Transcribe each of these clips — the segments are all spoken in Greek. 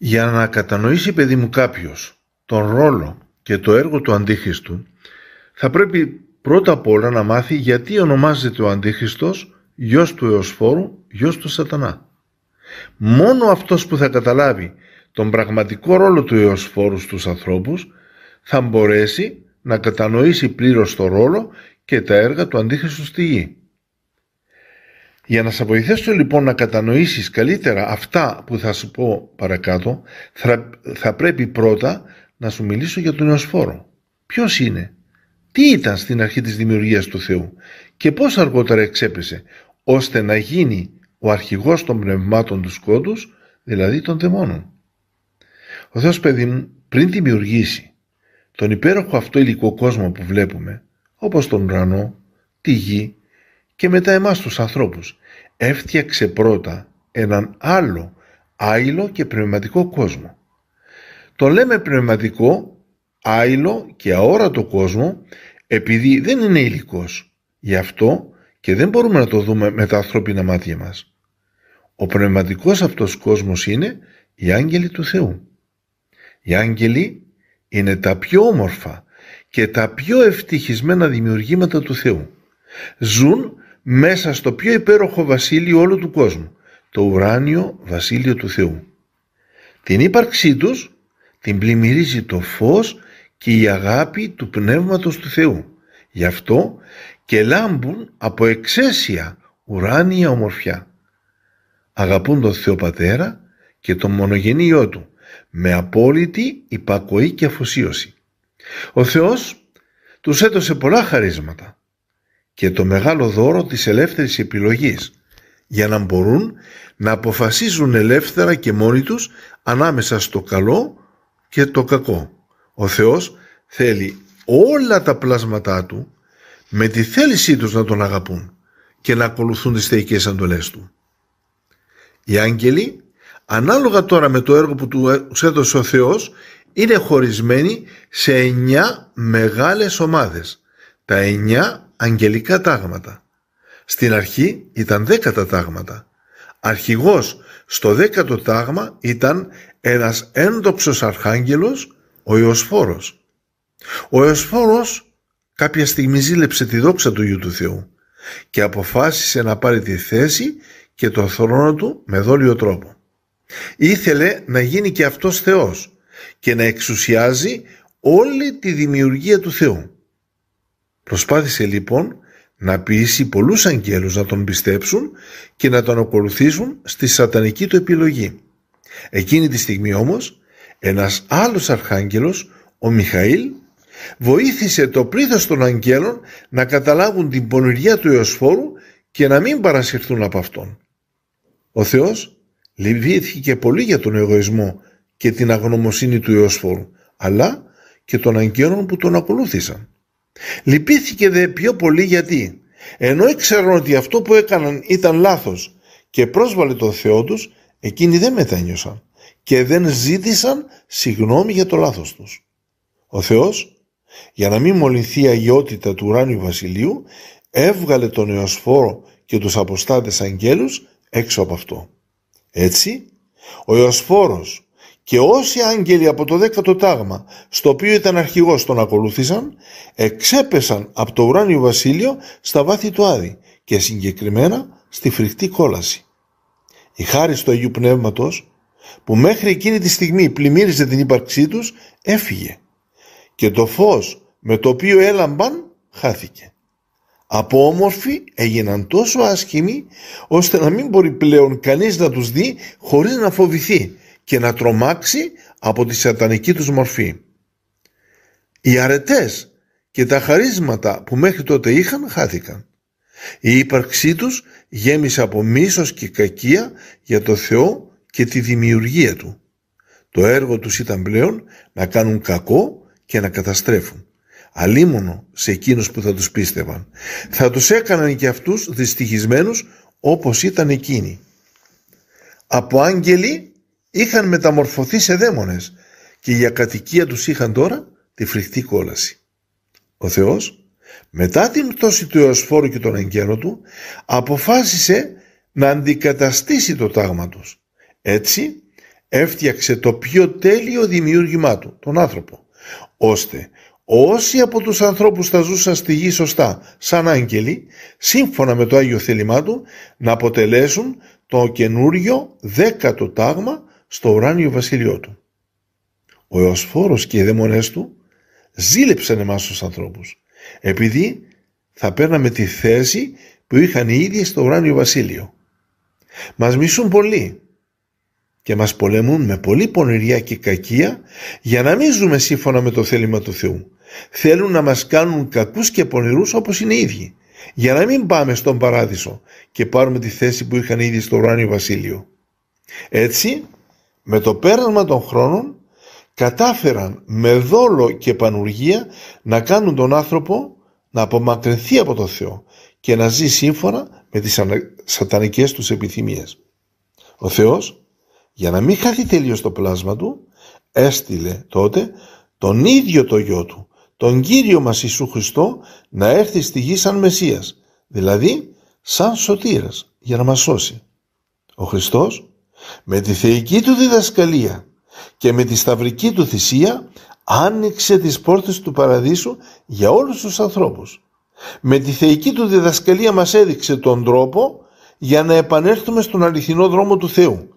Για να κατανοήσει παιδί μου κάποιος τον ρόλο και το έργο του Αντίχριστου θα πρέπει πρώτα απ' όλα να μάθει γιατί ονομάζεται ο Αντίχριστος γιος του Εωσφόρου, γιος του Σατανά. Μόνο αυτός που θα καταλάβει τον πραγματικό ρόλο του Εωσφόρου στους ανθρώπους θα μπορέσει να κατανοήσει πλήρως το ρόλο και τα έργα του Αντίχριστου στη γη. Για να σε βοηθήσω λοιπόν να κατανοήσεις καλύτερα αυτά που θα σου πω παρακάτω, θα, θα πρέπει πρώτα να σου μιλήσω για τον Ιωσφόρο. Ποιος είναι, τι ήταν στην αρχή της δημιουργίας του Θεού; Και πώς αργότερα εξέπεσε, ώστε να γίνει ο αρχηγός των πνευμάτων του σκότους, δηλαδή των δαιμόνων. Ο Θεός παιδί μου πριν δημιουργήσει τον υπέροχο αυτό υλικό κόσμο που βλέπουμε, όπως τον ουρανό, τη γη και μετά εμάς τους ανθρώπους, έφτιαξε πρώτα έναν άλλο άειλο και πνευματικό κόσμο. Το λέμε πνευματικό, άειλο και αόρατο κόσμο επειδή δεν είναι υλικός. Γι' αυτό και δεν μπορούμε να το δούμε με τα ανθρώπινα μάτια μας. Ο πνευματικός αυτός κόσμος είναι οι άγγελοι του Θεού. Οι άγγελοι είναι τα πιο όμορφα και τα πιο ευτυχισμένα δημιουργήματα του Θεού. Ζουν μέσα στο πιο υπέροχο βασίλειο όλου του κόσμου, το ουράνιο βασίλειο του Θεού. Την ύπαρξή τους την πλημμυρίζει το φως και η αγάπη του Πνεύματος του Θεού. Γι' αυτό και λάμπουν από εξαίσια ουράνια ομορφιά. Αγαπούν τον Θεό Πατέρα και τον μονογενή Υιό Του με απόλυτη υπακοή και αφοσίωση. Ο Θεός τους έδωσε πολλά χαρίσματα και το μεγάλο δώρο της ελεύθερης επιλογής για να μπορούν να αποφασίζουν ελεύθερα και μόνοι τους ανάμεσα στο καλό και το κακό. Ο Θεός θέλει όλα τα πλάσματά Του με τη θέλησή τους να Τον αγαπούν και να ακολουθούν τις θεϊκές αντολές Του. Οι άγγελοι, ανάλογα τώρα με το έργο που του έδωσε ο Θεός, είναι χωρισμένοι σε εννιά μεγάλες ομάδες. Τα εννιά αγγελικά τάγματα. Στην αρχή ήταν δέκατα τάγματα. Αρχηγός στο δέκατο τάγμα ήταν ένας έντοψος αρχάγγελος, ο Ιωσφόρος. Ο Ιωσφόρος κάποια στιγμή ζήλεψε τη δόξα του Υιού του Θεού και αποφάσισε να πάρει τη θέση και το θρόνο του με δόλιο τρόπο. Ήθελε να γίνει και αυτός Θεός και να εξουσιάζει όλη τη δημιουργία του Θεού. Προσπάθησε λοιπόν να πείσει πολλούς αγγέλους να τον πιστέψουν και να τον ακολουθήσουν στη σατανική του επιλογή. Εκείνη τη στιγμή όμως ένας άλλος αρχάγγελος, ο Μιχαήλ, βοήθησε το πλήθος των αγγέλων να καταλάβουν την πονηριά του Εωσφόρου και να μην παρασυρθούν από αυτόν. Ο Θεός λυπήθηκε πολύ για τον εγωισμό και την αγνωμοσύνη του Εωσφόρου, αλλά και των αγγέλων που τον ακολούθησαν. Λυπήθηκε δε πιο πολύ γιατί, ενώ ήξεραν ότι αυτό που έκαναν ήταν λάθος και πρόσβαλε τον Θεό τους, εκείνοι δεν μετάνιωσαν και δεν ζήτησαν συγνώμη για το λάθος τους. Ο Θεός, για να μην μολυνθεί η αγιότητα του ουράνιου βασιλείου, έβγαλε τον Ιωσφόρο και τους αποστάτες αγγέλους έξω από αυτό. Έτσι, ο Ιωσφόρος και όσοι άγγελοι από το δέκατο τάγμα στο οποίο ήταν αρχηγός τον ακολούθησαν εξέπεσαν από το ουράνιο βασίλειο στα βάθη του Άδη και συγκεκριμένα στη φρικτή κόλαση. Η χάρη του Αγίου Πνεύματος που μέχρι εκείνη τη στιγμή πλημμύριζε την ύπαρξή τους έφυγε και το φως με το οποίο έλαμπαν χάθηκε. Από όμορφοι έγιναν τόσο άσχημοι ώστε να μην μπορεί πλέον κανείς να τους δει χωρίς να φοβηθεί και να τρομάξει από τη σατανική τους μορφή. Οι αρετές και τα χαρίσματα που μέχρι τότε είχαν χάθηκαν. Η ύπαρξή τους γέμισε από μίσος και κακία για το Θεό και τη δημιουργία Του. Το έργο τους ήταν πλέον να κάνουν κακό και να καταστρέφουν. Αλίμονο σε εκείνους που θα τους πίστευαν. Θα τους έκαναν και αυτούς δυστυχισμένους όπως ήταν εκείνοι. Από άγγελοι είχαν μεταμορφωθεί σε δαίμονες και για κατοικία τους είχαν τώρα τη φρικτή κόλαση. Ο Θεός μετά την πτώση του Εωσφόρου και τον εγκαίρο του αποφάσισε να αντικαταστήσει το τάγμα τους. Έτσι έφτιαξε το πιο τέλειο δημιούργημά του, τον άνθρωπο, ώστε όσοι από τους ανθρώπους θα ζούσαν στη γη σωστά σαν άγγελοι, σύμφωνα με το Άγιο θέλημά του, να αποτελέσουν το καινούριο δέκατο τάγμα στο ουράνιο βασίλειό του. Ο Εωσφόρος και οι δαίμονές του ζήλεψαν εμάς τους ανθρώπους, επειδή θα παίρναμε τη θέση που είχαν οι ίδιοι στο ουράνιο βασίλειο. Μας μισούν πολύ και μας πολεμούν με πολύ πονηριά και κακία για να μην ζούμε σύμφωνα με το θέλημα του Θεού. Θέλουν να μας κάνουν κακούς και πονηρούς όπως είναι οι ίδιοι για να μην πάμε στον παράδεισο και πάρουμε τη θέση που είχαν ήδη στο ουράνιο βασίλειο. Έτσι, με το πέρασμα των χρόνων κατάφεραν με δόλο και πανουργία να κάνουν τον άνθρωπο να απομακρυνθεί από το Θεό και να ζει σύμφωνα με τις σατανικές τους επιθυμίες. Ο Θεός, για να μην χαθεί τελείως το πλάσμα του, έστειλε τότε τον ίδιο το γιο του, τον Κύριο μας Ιησού Χριστό, να έρθει στη γη σαν Μεσσίας, δηλαδή σαν σωτήρας, για να μας σώσει. Ο Χριστός, με τη θεϊκή του διδασκαλία και με τη σταυρική του θυσία, άνοιξε τις πόρτες του παραδείσου για όλους τους ανθρώπους. Με τη θεϊκή του διδασκαλία μας έδειξε τον τρόπο για να επανέλθουμε στον αληθινό δρόμο του Θεού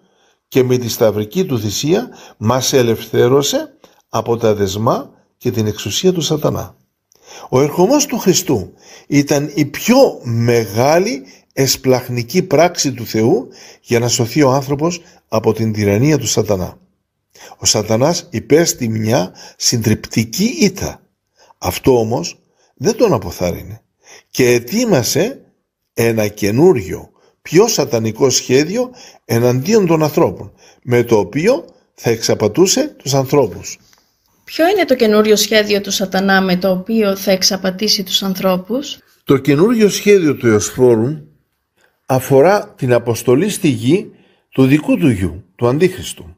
και με τη σταυρική του θυσία μας ελευθέρωσε από τα δεσμά και την εξουσία του σατανά. Ο ερχομός του Χριστού ήταν η πιο μεγάλη εσπλαχνική πράξη του Θεού για να σωθεί ο άνθρωπος από την τυραννία του σατανά. Ο σατανάς υπέστη μια συντριπτική ήττα. Αυτό όμως δεν τον αποθάρρυνε και ετοίμασε ένα καινούριο πιο σατανικό σχέδιο εναντίον των ανθρώπων με το οποίο θα εξαπατούσε τους ανθρώπους. Ποιο είναι το καινούριο σχέδιο του σατανά με το οποίο θα εξαπατήσει τους ανθρώπους; Το καινούριο σχέδιο του Ιωσφόρου αφορά την αποστολή στη γη του δικού του γιου, του Αντίχριστου.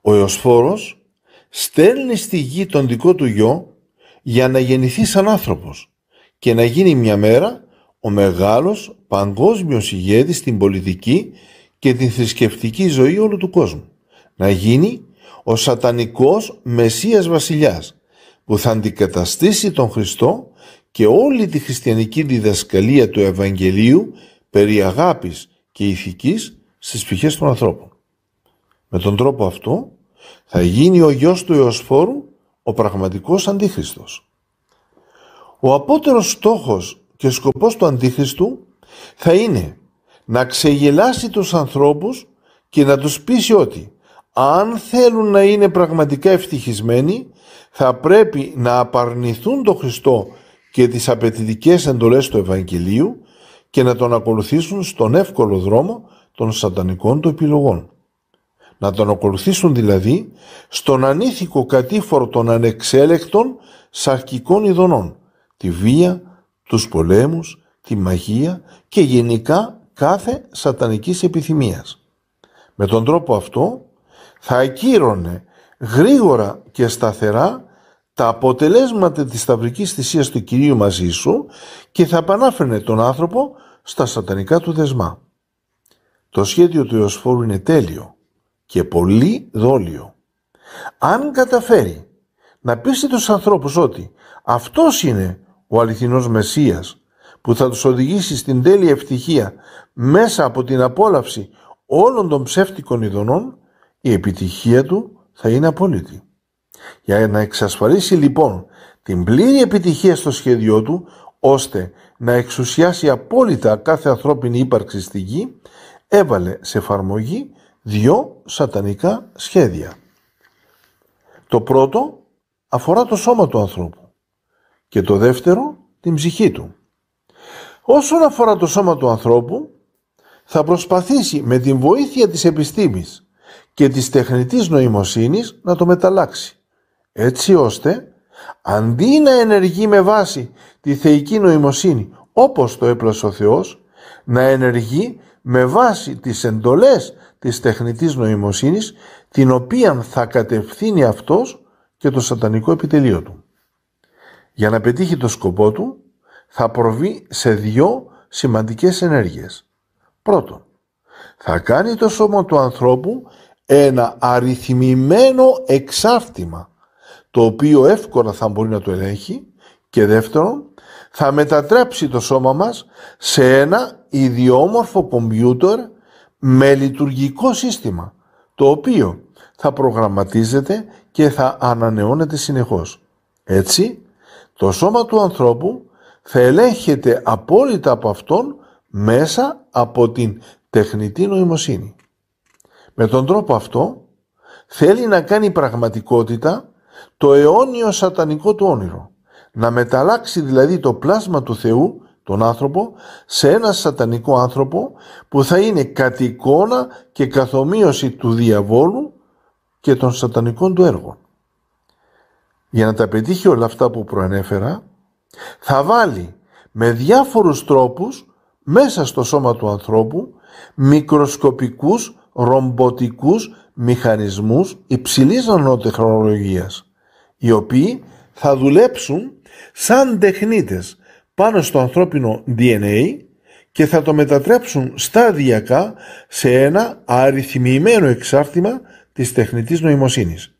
Ο Ιωσφόρος στέλνει στη γη τον δικό του γιο για να γεννηθεί σαν άνθρωπος και να γίνει μια μέρα ο μεγάλος παγκόσμιος ηγέτης στην πολιτική και την θρησκευτική ζωή όλου του κόσμου. Να γίνει ο σατανικός Μεσσίας Βασιλιάς που θα αντικαταστήσει τον Χριστό και όλη τη χριστιανική διδασκαλία του Ευαγγελίου περί αγάπης και ηθικής στις ψυχές των ανθρώπων. Με τον τρόπο αυτό θα γίνει ο γιος του Εωσφόρου ο πραγματικός Αντίχριστος. Ο απότερος στόχος και σκοπός του Αντίχριστου θα είναι να ξεγελάσει τους ανθρώπους και να τους πείσει ότι αν θέλουν να είναι πραγματικά ευτυχισμένοι θα πρέπει να απαρνηθούν τον Χριστό και τις απαιτητικές εντολές του Ευαγγελίου και να τον ακολουθήσουν στον εύκολο δρόμο των σατανικών του επιλογών. Να τον ακολουθήσουν δηλαδή στον ανήθικο κατήφορο των ανεξέλεκτων σαρκικών ειδονών, τη βία, τους πολέμους, τη μαγεία και γενικά κάθε σατανικής επιθυμίας. Με τον τρόπο αυτό θα ακύρωνε γρήγορα και σταθερά τα αποτελέσματα της σταυρικής θυσίας του Κυρίου μαζί σου και θα επανάφερνε τον άνθρωπο στα σατανικά του δεσμά. Το σχέδιο του Ιωσφόρου είναι τέλειο και πολύ δόλιο. Αν καταφέρει να πείσει τους ανθρώπους ότι αυτός είναι ο αληθινός Μεσσίας που θα τους οδηγήσει στην τέλεια ευτυχία μέσα από την απόλαυση όλων των ψεύτικων ειδονών, η επιτυχία του θα είναι απόλυτη. Για να εξασφαλίσει λοιπόν την πλήρη επιτυχία στο σχέδιό του, ώστε να εξουσιάσει απόλυτα κάθε ανθρώπινη ύπαρξη στη γη, έβαλε σε εφαρμογή δυο σατανικά σχέδια. Το πρώτο αφορά το σώμα του ανθρώπου και το δεύτερο την ψυχή του. Όσον αφορά το σώμα του ανθρώπου, θα προσπαθήσει με την βοήθεια της επιστήμης και της τεχνητής νοημοσύνης να το μεταλλάξει, έτσι ώστε αντί να ενεργεί με βάση τη θεϊκή νοημοσύνη όπως το έπλασε ο Θεός, να ενεργεί με βάση τις εντολές της τεχνητής νοημοσύνης την οποία θα κατευθύνει αυτός και το σατανικό επιτελείο του. Για να πετύχει το σκοπό του θα προβεί σε δυο σημαντικές ενέργειες. Πρώτον, θα κάνει το σώμα του ανθρώπου ένα αριθμημένο εξάρτημα το οποίο εύκολα θα μπορεί να το ελέγχει και δεύτερον θα μετατρέψει το σώμα μας σε ένα ιδιόμορφο κομπιούτερ με λειτουργικό σύστημα το οποίο θα προγραμματίζεται και θα ανανεώνεται συνεχώς. Έτσι, το σώμα του ανθρώπου θα ελέγχεται απόλυτα από αυτόν μέσα από την τεχνητή νοημοσύνη. Με τον τρόπο αυτό θέλει να κάνει πραγματικότητα το αιώνιο σατανικό του όνειρο. Να μεταλλάξει δηλαδή το πλάσμα του Θεού, τον άνθρωπο, σε ένα σατανικό άνθρωπο που θα είναι κατ' εικόνα και καθομοίωση του διαβόλου και των σατανικών του έργων. Για να τα πετύχει όλα αυτά που προανέφερα, θα βάλει με διάφορους τρόπους μέσα στο σώμα του ανθρώπου μικροσκοπικούς ρομποτικούς μηχανισμούς υψηλής νανοτεχνολογίας οι οποίοι θα δουλέψουν σαν τεχνίτες πάνω στο ανθρώπινο DNA και θα το μετατρέψουν σταδιακά σε ένα αριθμημένο εξάρτημα της τεχνητής νοημοσύνης.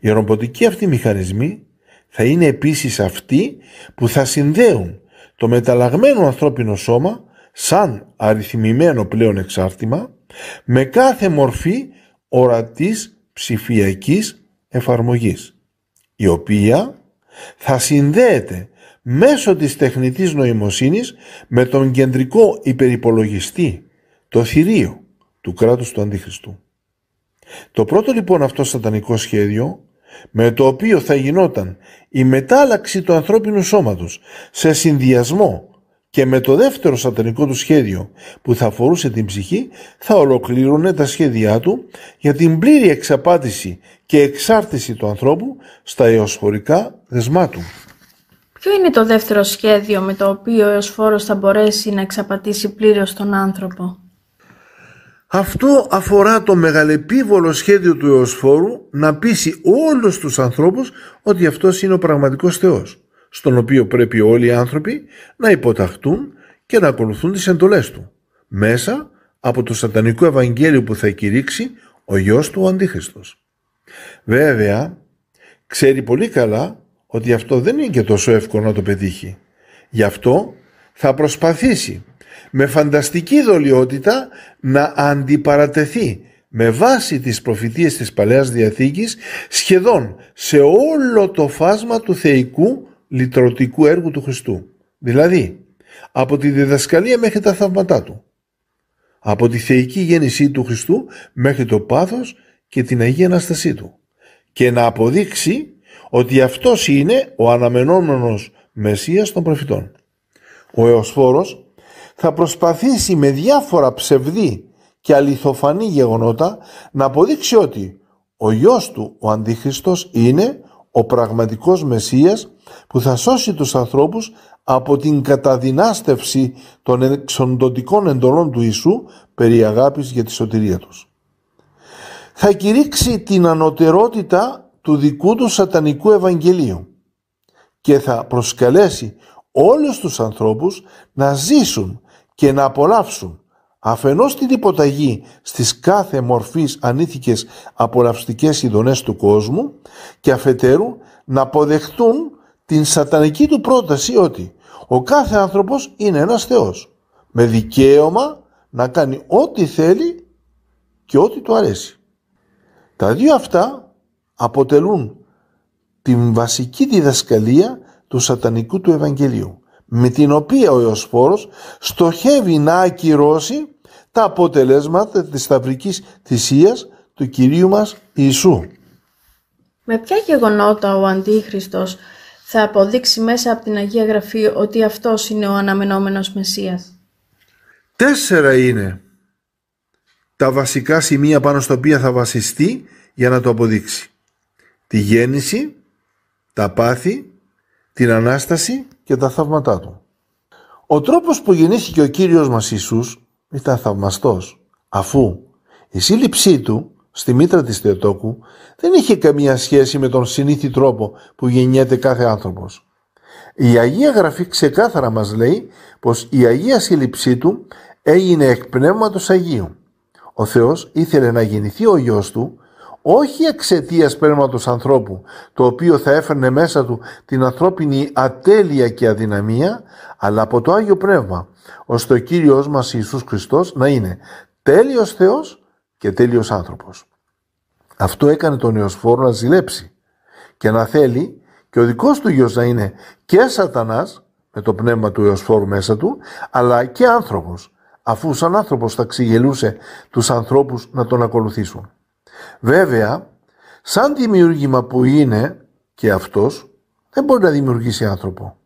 Οι ρομποτικοί αυτοί μηχανισμοί θα είναι επίσης αυτοί που θα συνδέουν το μεταλλαγμένο ανθρώπινο σώμα σαν αριθμημένο πλέον εξάρτημα με κάθε μορφή ορατής ψηφιακής εφαρμογής η οποία θα συνδέεται μέσω της τεχνητής νοημοσύνης με τον κεντρικό υπερυπολογιστή, το θηρίο του κράτους του Αντίχριστου. Το πρώτο λοιπόν αυτό σατανικό σχέδιο με το οποίο θα γινόταν η μετάλλαξη του ανθρώπινου σώματος σε συνδυασμό και με το δεύτερο σατανικό του σχέδιο που θα αφορούσε την ψυχή θα ολοκλήρωνε τα σχέδιά του για την πλήρη εξαπάτηση και εξάρτηση του ανθρώπου στα εωσφορικά δεσμά του. Ποιο είναι το δεύτερο σχέδιο με το οποίο ο Εωσφόρος θα μπορέσει να εξαπατήσει πλήρως τον άνθρωπο; Αυτό αφορά το μεγαλεπίβολο σχέδιο του Εωσφόρου να πείσει όλους τους ανθρώπους ότι αυτός είναι ο πραγματικός Θεός στον οποίο πρέπει όλοι οι άνθρωποι να υποταχτούν και να ακολουθούν τις εντολές του, μέσα από το σατανικό Ευαγγέλιο που θα κηρύξει ο γιος του ο Αντίχριστος. Βέβαια, ξέρει πολύ καλά ότι αυτό δεν είναι και τόσο εύκολο να το πετύχει. Γι' αυτό θα προσπαθήσει με φανταστική δολιότητα να αντιπαρατεθεί με βάση τις προφητείες της Παλαιάς Διαθήκης σχεδόν σε όλο το φάσμα του θεϊκού λυτρωτικού έργου του Χριστού. Δηλαδή, από τη διδασκαλία μέχρι τα θαύματά του. Από τη θεϊκή γέννησή του Χριστού μέχρι το πάθος και την Αγία Αναστασή του. Και να αποδείξει ότι αυτός είναι ο αναμενόμενος Μεσσίας των προφητών. Ο Εωσφόρος θα προσπαθήσει με διάφορα ψευδή και αληθοφανή γεγονότα να αποδείξει ότι ο γιος του ο Αντίχριστος είναι ο πραγματικός Μεσσίας που θα σώσει τους ανθρώπους από την καταδυνάστευση των εξοντοτικών εντολών του Ιησού περί αγάπης για τη σωτηρία τους. Θα κηρύξει την ανωτερότητα του δικού του σατανικού Ευαγγελίου και θα προσκαλέσει όλους τους ανθρώπους να ζήσουν και να απολαύσουν αφενός την υποταγή στις κάθε μορφής ανήθικες απολαυστικές ειδονές του κόσμου και αφετέρου να αποδεχτούν την σατανική του πρόταση ότι ο κάθε άνθρωπος είναι ένας Θεός με δικαίωμα να κάνει ό,τι θέλει και ό,τι του αρέσει. Τα δύο αυτά αποτελούν την βασική διδασκαλία του σατανικού του Ευαγγελίου με την οποία ο Ιωσφόρος στοχεύει να ακυρώσει τα αποτελέσματα της σταυρικής θυσίας του Κυρίου μας Ιησού. Με ποια γεγονότα ο Αντίχριστος θα αποδείξει μέσα από την Αγία Γραφή ότι αυτός είναι ο αναμενόμενος Μεσσίας; Τέσσερα είναι τα βασικά σημεία πάνω στα οποία θα βασιστεί για να το αποδείξει. Τη γέννηση, τα πάθη, την Ανάσταση και τα θαύματά του. Ο τρόπος που γεννήθηκε ο Κύριος μας Ιησούς ήταν θαυμαστός, αφού η σύλληψή του στη μήτρα της Θεοτόκου δεν είχε καμία σχέση με τον συνήθι τρόπο που γεννιέται κάθε άνθρωπος. Η Αγία Γραφή ξεκάθαρα μας λέει πως η Αγία Σύλληψή του έγινε εκ Πνεύματος Αγίου. Ο Θεός ήθελε να γεννηθεί ο γιος του όχι εξαιτίας πέρματος ανθρώπου, το οποίο θα έφερνε μέσα του την ανθρώπινη ατέλεια και αδυναμία, αλλά από το Άγιο Πνεύμα, ώστε ο Κύριος μας Ιησούς Χριστός να είναι τέλειος Θεός και τέλειος άνθρωπος. Αυτό έκανε τον Ιωσφόρο να ζηλέψει και να θέλει και ο δικός του γιος να είναι και σατανάς με το πνεύμα του Ιωσφόρου μέσα του, αλλά και άνθρωπος, αφού σαν άνθρωπος θα ξηγελούσε τους ανθρώπους να τον ακολουθήσουν. Βέβαια, σαν δημιούργημα που είναι και αυτός, δεν μπορεί να δημιουργήσει άνθρωπο,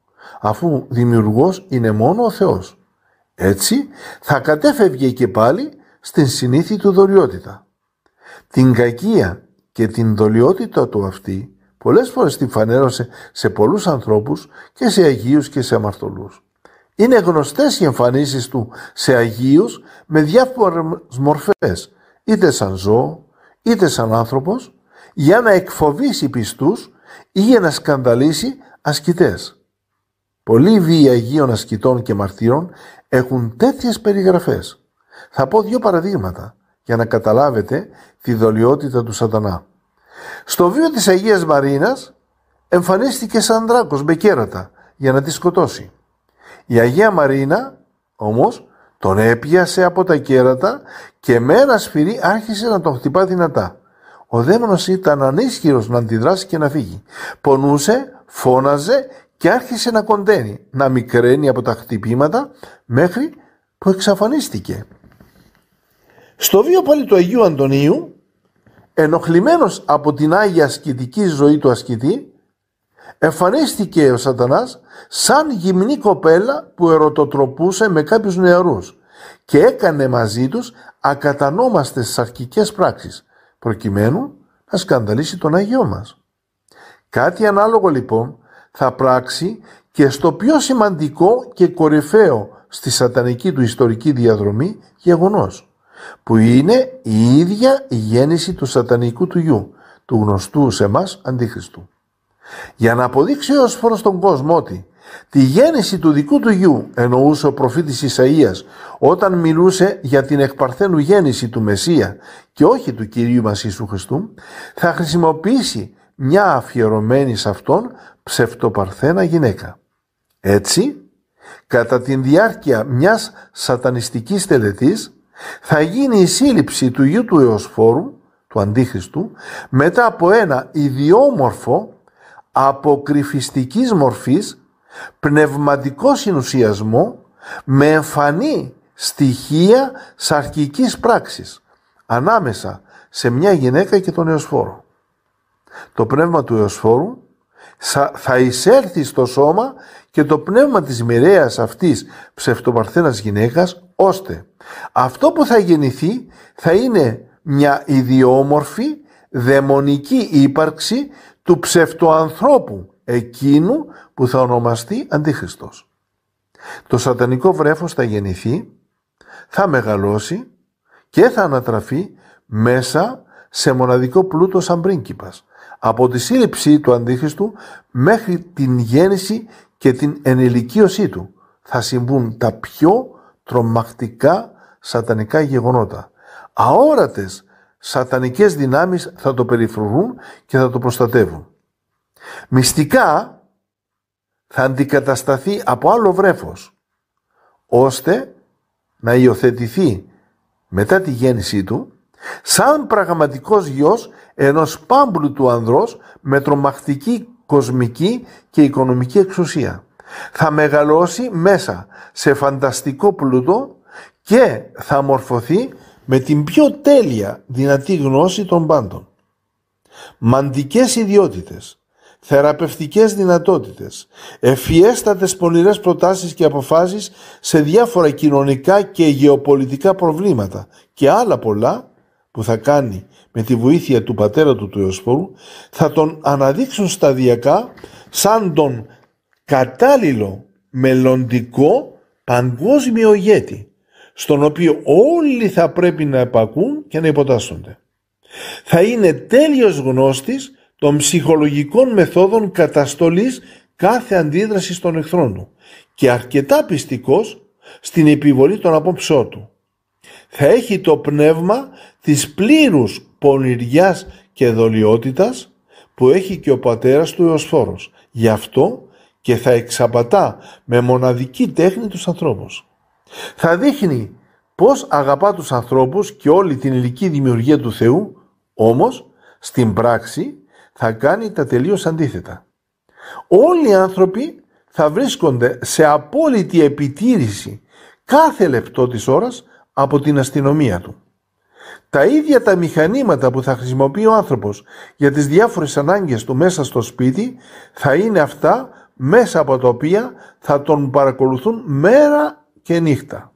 αφού δημιουργός είναι μόνο ο Θεός. Έτσι θα κατέφευγε και πάλι στην συνήθη του δολιότητα. Την κακία και την δολιότητα του αυτή πολλές φορές την φανέρωσε σε πολλούς ανθρώπους και σε Αγίους και σε αμαρτωλούς. Είναι γνωστές οι εμφανίσεις του σε Αγίους με διάφορες μορφές, είτε σαν ζώο, είτε σαν άνθρωπος, για να εκφοβήσει πιστούς ή για να σκανδαλίσει ασκητές. Πολλοί βίοι Αγίων ασκητών και μαρτύρων έχουν τέτοιες περιγραφές. Θα πω δύο παραδείγματα για να καταλάβετε τη δολιότητα του σατανά. Στο βίο της Αγίας Μαρίνας εμφανίστηκε σαν δράκος με κέρατα για να τη σκοτώσει. Η Αγία Μαρίνα όμως τον έπιασε από τα κέρατα και με ένα σφυρί άρχισε να τον χτυπά δυνατά. Ο δαίμονας ήταν ανίσχυρος να αντιδράσει και να φύγει. Πονούσε, φώναζε και άρχισε να κοντένει, να μικραίνει από τα χτυπήματα μέχρι που εξαφανίστηκε. Στο βίο πάλι του Αγίου Αντωνίου, ενοχλημένος από την Άγια ασκητική ζωή του ασκητή, εμφανίστηκε ο σατανάς σαν γυμνή κοπέλα που ερωτοτροπούσε με κάποιους νεαρούς και έκανε μαζί τους ακατανόμαστες σαρκικές πράξεις προκειμένου να σκανδαλίσει τον Αγιό μας. Κάτι ανάλογο λοιπόν θα πράξει και στο πιο σημαντικό και κορυφαίο στη σατανική του ιστορική διαδρομή γεγονός που είναι η ίδια η γέννηση του σατανικού του γιου του γνωστού σε μας Αντίχριστου. Για να αποδείξει ως φορός στον κόσμο ότι τη γέννηση του δικού του γιου εννοούσε ο προφήτης Ισαΐας όταν μιλούσε για την εκπαρθένου γέννηση του Μεσσία και όχι του Κυρίου μας Ιησού Χριστού θα χρησιμοποιήσει μια αφιερωμένη σε αυτόν ψευτοπαρθένα γυναίκα. Έτσι, κατά τη διάρκεια μιας σατανιστικής τελετής θα γίνει η σύλληψη του γιου του Εωσφόρου, του Αντίχριστου, μετά από ένα ιδιόμορφο αποκρυφιστικής μορφής πνευματικό συνουσιασμό με εμφανή στοιχεία σαρκικής πράξης ανάμεσα σε μια γυναίκα και τον Εωσφόρο. Το πνεύμα του Εωσφόρου θα εισέλθει στο σώμα και το πνεύμα της μοιραίας αυτής ψευτοπαρθένας γυναίκας ώστε αυτό που θα γεννηθεί θα είναι μια ιδιόμορφη δαιμονική ύπαρξη του ψευτοανθρώπου εκείνου που θα ονομαστεί Αντίχριστος. Το σατανικό βρέφος θα γεννηθεί, θα μεγαλώσει και θα ανατραφεί μέσα σε μοναδικό πλούτο σαν πρίγκιπας. Από τη σύλληψη του Αντίχριστου μέχρι την γέννηση και την ενηλικίωσή του θα συμβούν τα πιο τρομακτικά σατανικά γεγονότα. Αόρατες σατανικές δυνάμεις θα το περιφρουρούν και θα το προστατεύουν. Μυστικά θα αντικατασταθεί από άλλο βρέφος, ώστε να υιοθετηθεί μετά τη γέννησή του σαν πραγματικός γιος ενός πάμπλου ανδρός με τρομακτική κοσμική και οικονομική εξουσία. Θα μεγαλώσει μέσα σε φανταστικό πλούτο και θα μορφωθεί με την πιο τέλεια δυνατή γνώση των πάντων. Μαντικές ιδιότητες, θεραπευτικές δυνατότητες, ευφιέστατες πονηρές προτάσεις και αποφάσεις σε διάφορα κοινωνικά και γεωπολιτικά προβλήματα και άλλα πολλά που θα κάνει με τη βοήθεια του πατέρα του του Ιωσπόρου θα τον αναδείξουν σταδιακά σαν τον κατάλληλο μελλοντικό παγκόσμιο ηγέτη στον οποίο όλοι θα πρέπει να επακούν και να υποτάσσονται. Θα είναι τέλειος γνώστης των ψυχολογικών μεθόδων καταστολής κάθε αντίδρασης των εχθρών του και αρκετά πιστικός στην επιβολή των απόψεών του. θα έχει το πνεύμα της πλήρους πονηριάς και δολιότητας που έχει και ο πατέρας του Ιωσφόρος. Γι' αυτό και θα εξαπατά με μοναδική τέχνη τους ανθρώπους. Θα δείχνει πώς αγαπά τους ανθρώπους και όλη την ηλική δημιουργία του Θεού, όμως στην πράξη θα κάνει τα τελείως αντίθετα. Όλοι οι άνθρωποι θα βρίσκονται σε απόλυτη επιτήρηση κάθε λεπτό της ώρας από την αστυνομία του. Τα ίδια τα μηχανήματα που θα χρησιμοποιεί ο άνθρωπος για τις διάφορες ανάγκες του μέσα στο σπίτι θα είναι αυτά μέσα από τα οποία θα τον παρακολουθούν μέρα και νύχτα.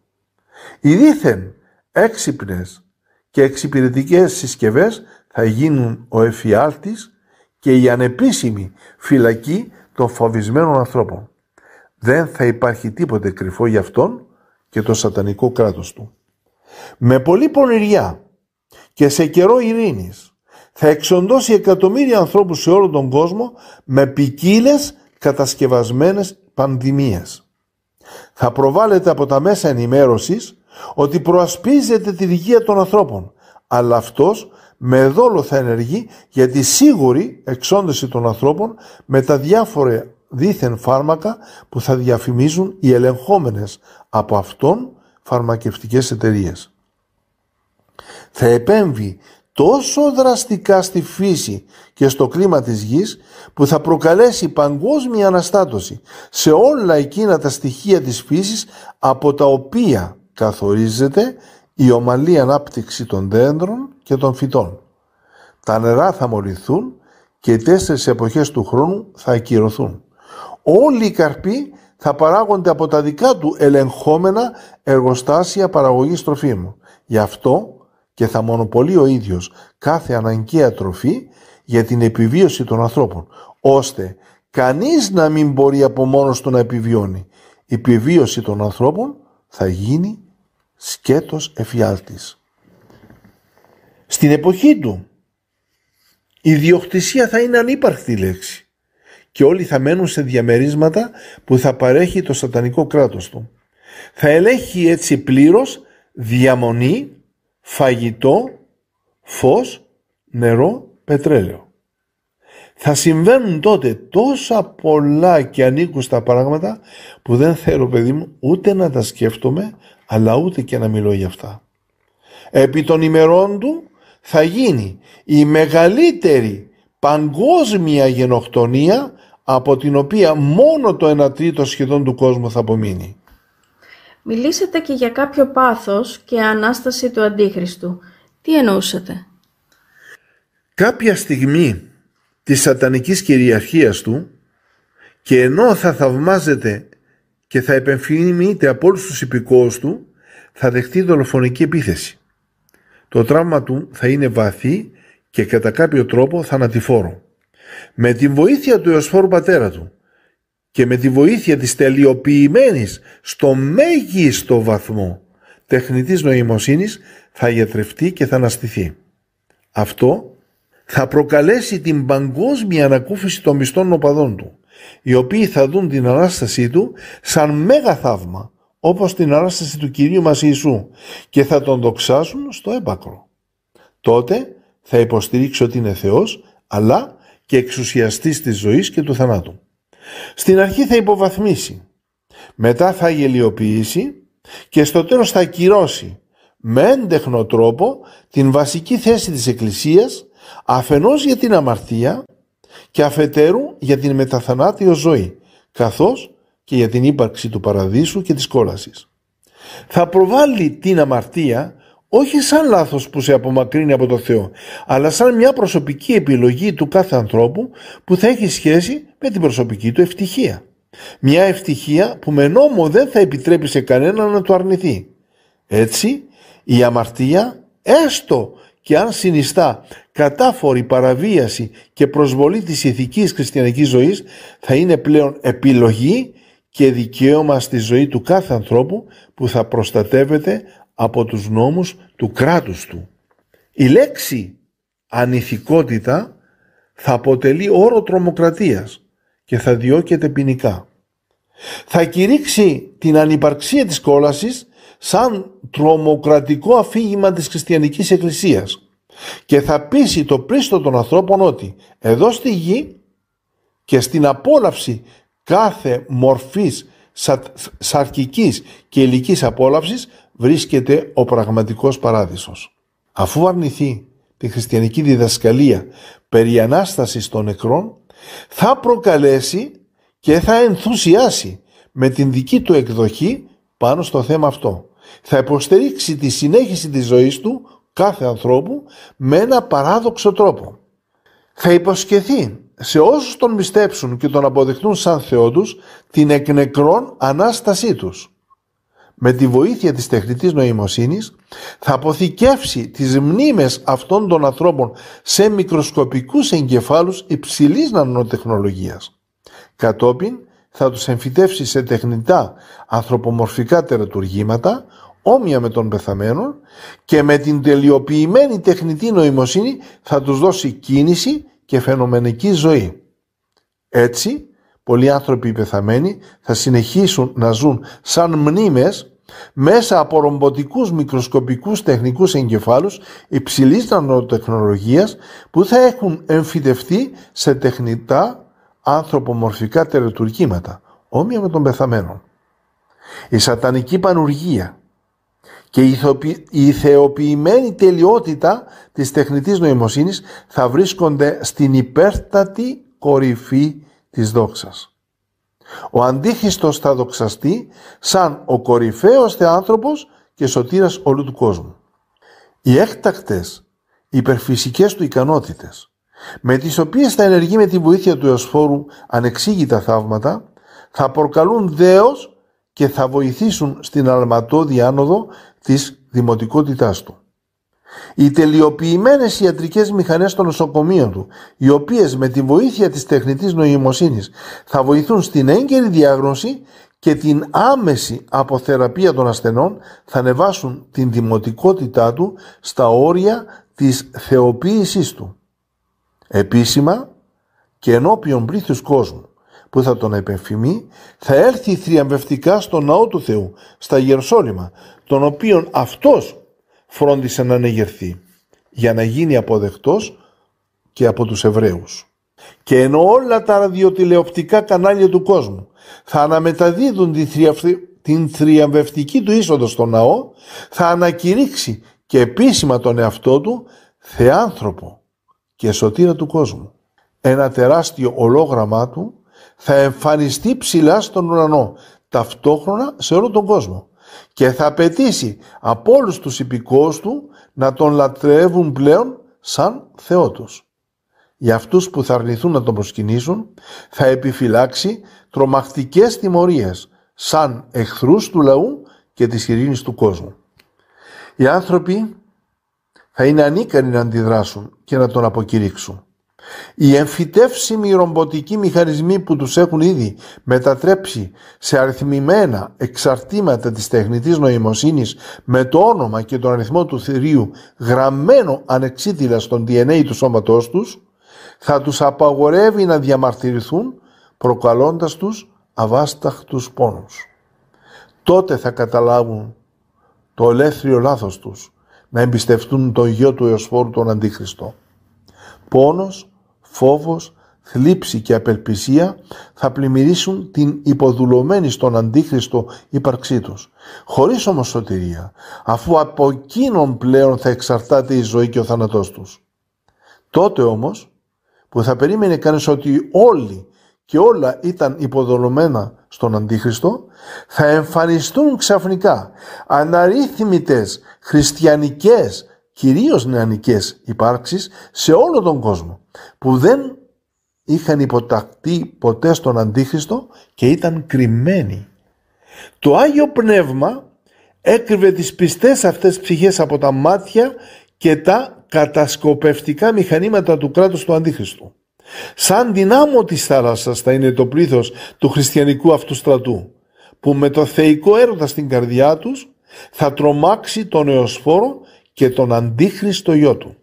Οι δίθεν έξυπνες και εξυπηρετικές συσκευές θα γίνουν ο εφιάλτης και η ανεπίσημη φυλακή των φοβισμένων ανθρώπων. Δεν θα υπάρχει τίποτε κρυφό για αυτόν και το σατανικό κράτος του. Με πολλή πονηριά και σε καιρό ειρήνης θα εξοντώσει εκατομμύρια ανθρώπους σε όλο τον κόσμο με ποικίλες κατασκευασμένες πανδημίες. Θα προβάλλεται από τα μέσα ενημέρωσης ότι προασπίζεται τη υγεία των ανθρώπων, αλλά αυτός με δόλο θα ενεργεί για τη σίγουρη εξόντωση των ανθρώπων με τα διάφορα δίθεν φάρμακα που θα διαφημίζουν οι ελεγχόμενες από αυτόν φαρμακευτικές εταιρείες. Θα επέμβει τόσο δραστικά στη φύση και στο κλίμα της γης που θα προκαλέσει παγκόσμια αναστάτωση σε όλα εκείνα τα στοιχεία της φύσης από τα οποία καθορίζεται η ομαλή ανάπτυξη των δέντρων και των φυτών. Τα νερά θα μολυθούν και οι τέσσερις εποχές του χρόνου θα ακυρωθούν. Όλοι οι καρποί θα παράγονται από τα δικά του ελεγχόμενα εργοστάσια παραγωγής τροφίμου. Γι' αυτό και θα μονοπολεί ο ίδιος κάθε αναγκαία τροφή για την επιβίωση των ανθρώπων, ώστε κανείς να μην μπορεί από μόνος του να επιβιώνει. Η επιβίωση των ανθρώπων θα γίνει σκέτος εφιάλτης. Στην εποχή του η διοκτησία θα είναι ανύπαρκτη λέξη και όλοι θα μένουν σε διαμερίσματα που θα παρέχει το σατανικό κράτος του. Θα ελέγχει έτσι πλήρως διαμονή, φαγητό, φως, νερό, πετρέλαιο. Θα συμβαίνουν τότε τόσα πολλά και ανήκουστα πράγματα που δεν θέλω παιδί μου ούτε να τα σκέφτομαι αλλά ούτε και να μιλώ για αυτά. Επί των ημερών του θα γίνει η μεγαλύτερη παγκόσμια γενοκτονία από την οποία μόνο το 1 τρίτο σχεδόν του κόσμου θα απομείνει. Μιλήσατε και για κάποιο πάθος και ανάσταση του Αντίχριστου. Τι εννοούσατε; Κάποια στιγμή της σατανικής κυριαρχίας του και ενώ θα θαυμάζεται και θα επεμφυνείται από όλους τους υπηκόους του θα δεχτεί δολοφονική επίθεση. Το τραύμα του θα είναι βαθύ και κατά κάποιο τρόπο θανατηφόρο. Με τη βοήθεια του Ιωσφόρου πατέρα του και με τη βοήθεια της τελειοποιημένης στο μέγιστο βαθμό τεχνητής νοημοσύνης θα γιατρευτεί και θα αναστηθεί. Αυτό θα προκαλέσει την παγκόσμια ανακούφιση των μισθών οπαδών του, οι οποίοι θα δουν την Ανάστασή του σαν μέγα θαύμα, όπως την Ανάσταση του Κυρίου μας Ιησού και θα τον δοξάσουν στο έμπακρο. Τότε θα υποστηρίξει ότι είναι Θεός, αλλά και εξουσιαστής της ζωής και του θανάτου. Στην αρχή θα υποβαθμίσει, μετά θα γελιοποιήσει και στο τέλος θα ακυρώσει με έντεχνο τρόπο την βασική θέση της Εκκλησίας αφενός για την αμαρτία και αφετέρου για την μεταθανάτιο ζωή καθώς και για την ύπαρξη του παραδείσου και της κόλασης. Θα προβάλλει την αμαρτία όχι σαν λάθος που σε απομακρύνει από το Θεό, αλλά σαν μια προσωπική επιλογή του κάθε ανθρώπου που θα έχει σχέση με την προσωπική του ευτυχία. Μια ευτυχία που με νόμο δεν θα επιτρέπει σε κανένα να το αρνηθεί. Έτσι, η αμαρτία, έστω και αν συνιστά κατάφορη παραβίαση και προσβολή της ηθικής χριστιανικής ζωής, θα είναι πλέον επιλογή και δικαίωμα στη ζωή του κάθε ανθρώπου που θα προστατεύεται από τους νόμους του κράτους του. Η λέξη ανηθικότητα θα αποτελεί όρο τρομοκρατίας και θα διώκεται ποινικά. Θα κηρύξει την ανυπαρξία της κόλασης σαν τρομοκρατικό αφήγημα της χριστιανικής εκκλησίας και θα πείσει το πρίστο των ανθρώπων ότι εδώ στη γη και στην απόλαυση κάθε μορφής σαρκικής και υλικής απόλαυσης βρίσκεται ο πραγματικός παράδεισος. Αφού αρνηθεί τη χριστιανική διδασκαλία περί Ανάστασης των νεκρών, θα προκαλέσει και θα ενθουσιάσει με την δική του εκδοχή πάνω στο θέμα αυτό. Θα υποστηρίξει τη συνέχιση της ζωής του κάθε ανθρώπου με ένα παράδοξο τρόπο. Θα υποσχεθεί σε όσους τον πιστέψουν και τον αποδεχτούν σαν Θεό τους την εκνεκρών Ανάστασή τους. Με τη βοήθεια της τεχνητής νοημοσύνης θα αποθηκεύσει τις μνήμες αυτών των ανθρώπων σε μικροσκοπικούς εγκεφάλους υψηλής νανοτεχνολογίας. Κατόπιν θα τους εμφυτεύσει σε τεχνητά ανθρωπομορφικά τερατουργήματα όμοια με τον πεθαμένο και με την τελειοποιημένη τεχνητή νοημοσύνη θα τους δώσει κίνηση και φαινομενική ζωή. Έτσι, πολλοί άνθρωποι πεθαμένοι θα συνεχίσουν να ζουν σαν μνήμες μέσα από ρομποτικούς μικροσκοπικούς τεχνικούς εγκεφάλους υψηλής νανοτεχνολογίας που θα έχουν εμφυτευτεί σε τεχνητά ανθρωπομορφικά τερετουργήματα, όμοια με τον πεθαμένο. Η σατανική πανουργία και η θεοποιημένη τελειότητα της τεχνητής νοημοσύνης θα βρίσκονται στην υπέρτατη κορυφή της δόξας. Ο Αντίχριστος θα δοξαστεί σαν ο κορυφαίος θεάνθρωπος και σωτήρας όλου του κόσμου. Οι έκτακτες υπερφυσικές του ικανότητες με τις οποίες θα ενεργεί με τη βοήθεια του Εωσφόρου ανεξήγητα θαύματα θα προκαλούν δέος και θα βοηθήσουν στην αλματώδη άνοδο της δημοτικότητάς του. Οι τελειοποιημένες ιατρικές μηχανές των νοσοκομείων του, οι οποίες με τη βοήθεια της τεχνητής νοημοσύνης θα βοηθούν στην έγκαιρη διάγνωση και την άμεση αποθεραπεία των ασθενών, θα ανεβάσουν την δημοτικότητά του στα όρια της θεοποίησής του. Επίσημα και ενώπιον πλήθους κόσμου που θα τον επεμφημεί, θα έρθει θριαμβευτικά στο ναό του Θεού, στα Ιεροσόλυμα, τον οποίον αυτός φρόντισε να ανεγερθεί, για να γίνει αποδεκτός και από τους Εβραίους. Και ενώ όλα τα ραδιοτηλεοπτικά κανάλια του κόσμου θα αναμεταδίδουν την θριαμβευτική του είσοδο στο ναό, θα ανακηρύξει και επίσημα τον εαυτό του θεάνθρωπο και σωτήρα του κόσμου. Ένα τεράστιο ολόγραμμά του θα εμφανιστεί ψηλά στον ουρανό, ταυτόχρονα σε όλο τον κόσμο και θα απαιτήσει από όλους τους υπηκόους του να τον λατρεύουν πλέον σαν Θεό τους. Για αυτούς που θα αρνηθούν να τον προσκυνήσουν θα επιφυλάξει τρομακτικές τιμωρίες σαν εχθρούς του λαού και της ειρήνης του κόσμου. Οι άνθρωποι θα είναι ανίκανοι να αντιδράσουν και να τον αποκηρύξουν. Οι εμφυτεύσιμοι ρομποτικοί μηχανισμοί που τους έχουν ήδη μετατρέψει σε αριθμημένα εξαρτήματα της τεχνητής νοημοσύνης με το όνομα και τον αριθμό του θηρίου γραμμένο ανεξίτηλα στον DNA του σώματός τους, θα τους απαγορεύει να διαμαρτυρηθούν προκαλώντας τους αβάσταχτους πόνους. Τότε θα καταλάβουν το ελεύθερο λάθος τους να εμπιστευτούν τον γιο του Εωσφόρου τον Αντίχριστο. Πόνος, φόβος, θλίψη και απελπισία θα πλημμυρίσουν την υποδουλωμένη στον Αντίχριστο ύπαρξή τους. Χωρίς όμως σωτηρία, αφού από εκείνον πλέον θα εξαρτάται η ζωή και ο θάνατός τους. Τότε όμως, που θα περίμενε κανείς ότι όλοι και όλα ήταν υποδολωμένα στον Αντίχριστο, θα εμφανιστούν ξαφνικά αναρρύθμιτες χριστιανικές κυρίως νεανικές υπάρξεις σε όλο τον κόσμο που δεν είχαν υποτακτεί ποτέ στον Αντίχριστο και ήταν κρυμμένοι. Το Άγιο Πνεύμα έκρυβε τις πιστές αυτές ψυχές από τα μάτια και τα κατασκοπευτικά μηχανήματα του κράτους του Αντίχριστου. Σαν δυνάμω της θάλασσας θα είναι το πλήθος του χριστιανικού αυτού στρατού που με το θεϊκό έρωτα στην καρδιά τους θα τρομάξει τον εωσφόρο και τον αντίχριστο γιο του.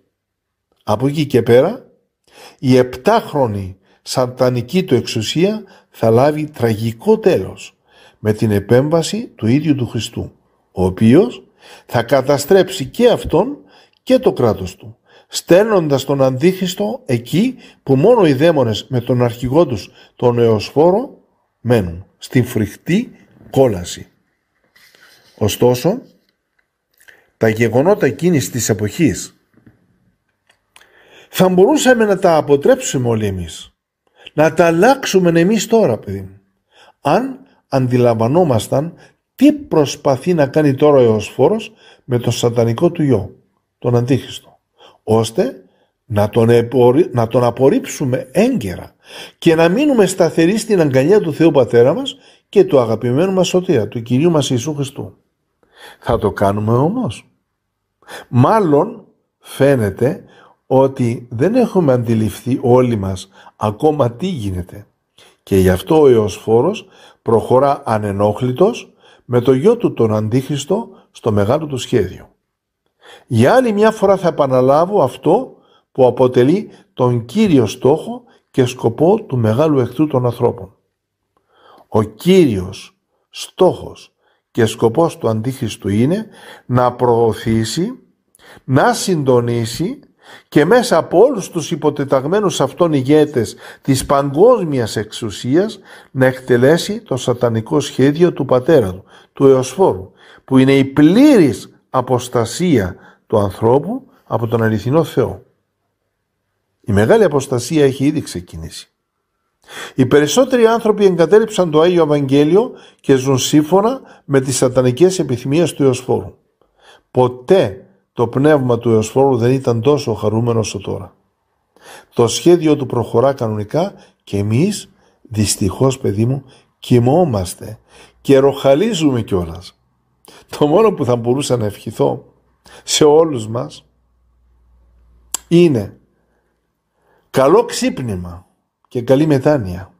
Από εκεί και πέρα η επτάχρονη σαντανική του εξουσία θα λάβει τραγικό τέλος με την επέμβαση του ίδιου του Χριστού, ο οποίος θα καταστρέψει και αυτόν και το κράτος του, στέλνοντας τον Αντίχριστο εκεί που μόνο οι δαίμονες με τον αρχηγό τους, τον Εωσφόρο, μένουν, στην φρικτή κόλαση. Ωστόσο, τα γεγονότα εκείνης της εποχής θα μπορούσαμε να τα αποτρέψουμε όλοι εμείς. Να τα αλλάξουμε εμείς τώρα, παιδί μου. Αν αντιλαμβανόμασταν τι προσπαθεί να κάνει τώρα ο Εωσφόρος με τον σατανικό του γιο, τον Αντίχριστο, ώστε να τον, να τον απορρίψουμε έγκαιρα και να μείνουμε σταθεροί στην αγκαλιά του Θεού Πατέρα μας και του αγαπημένου μας σωτήρα, του Κυρίου μας Ιησού Χριστού. Θα το κάνουμε όμως. Μάλλον φαίνεται ότι δεν έχουμε αντιληφθεί όλοι μας ακόμα τι γίνεται. Και γι' αυτό ο Εωσφόρος προχωρά ανενόχλητος με το γιο του τον Αντίχριστο στο μεγάλο του σχέδιο. Για άλλη μια φορά θα επαναλάβω αυτό που αποτελεί τον κύριο στόχο και σκοπό του μεγάλου εχθρού των ανθρώπων. Ο κύριος στόχος και σκοπός του Αντίχριστου είναι να προωθήσει, να συντονίσει και μέσα από όλους τους υποτεταγμένους αυτών ηγέτες της παγκόσμιας εξουσίας να εκτελέσει το σατανικό σχέδιο του πατέρα του, του Εωσφόρου, που είναι η πλήρης αποστασία του ανθρώπου από τον αληθινό Θεό. Η μεγάλη αποστασία έχει ήδη ξεκινήσει. Οι περισσότεροι άνθρωποι εγκατέλειψαν το Άγιο Ευαγγέλιο και ζουν σύμφωνα με τις σατανικές επιθυμίες του Εωσφόρου. Ποτέ το πνεύμα του Εωσφόρου δεν ήταν τόσο χαρούμενο όσο τώρα. Το σχέδιο του προχωρά κανονικά και εμείς δυστυχώς παιδί μου κοιμόμαστε και ροχαλίζουμε κιόλας. Το μόνο που θα μπορούσα να ευχηθώ σε όλους μας είναι καλό ξύπνημα και καλή μετάνοια.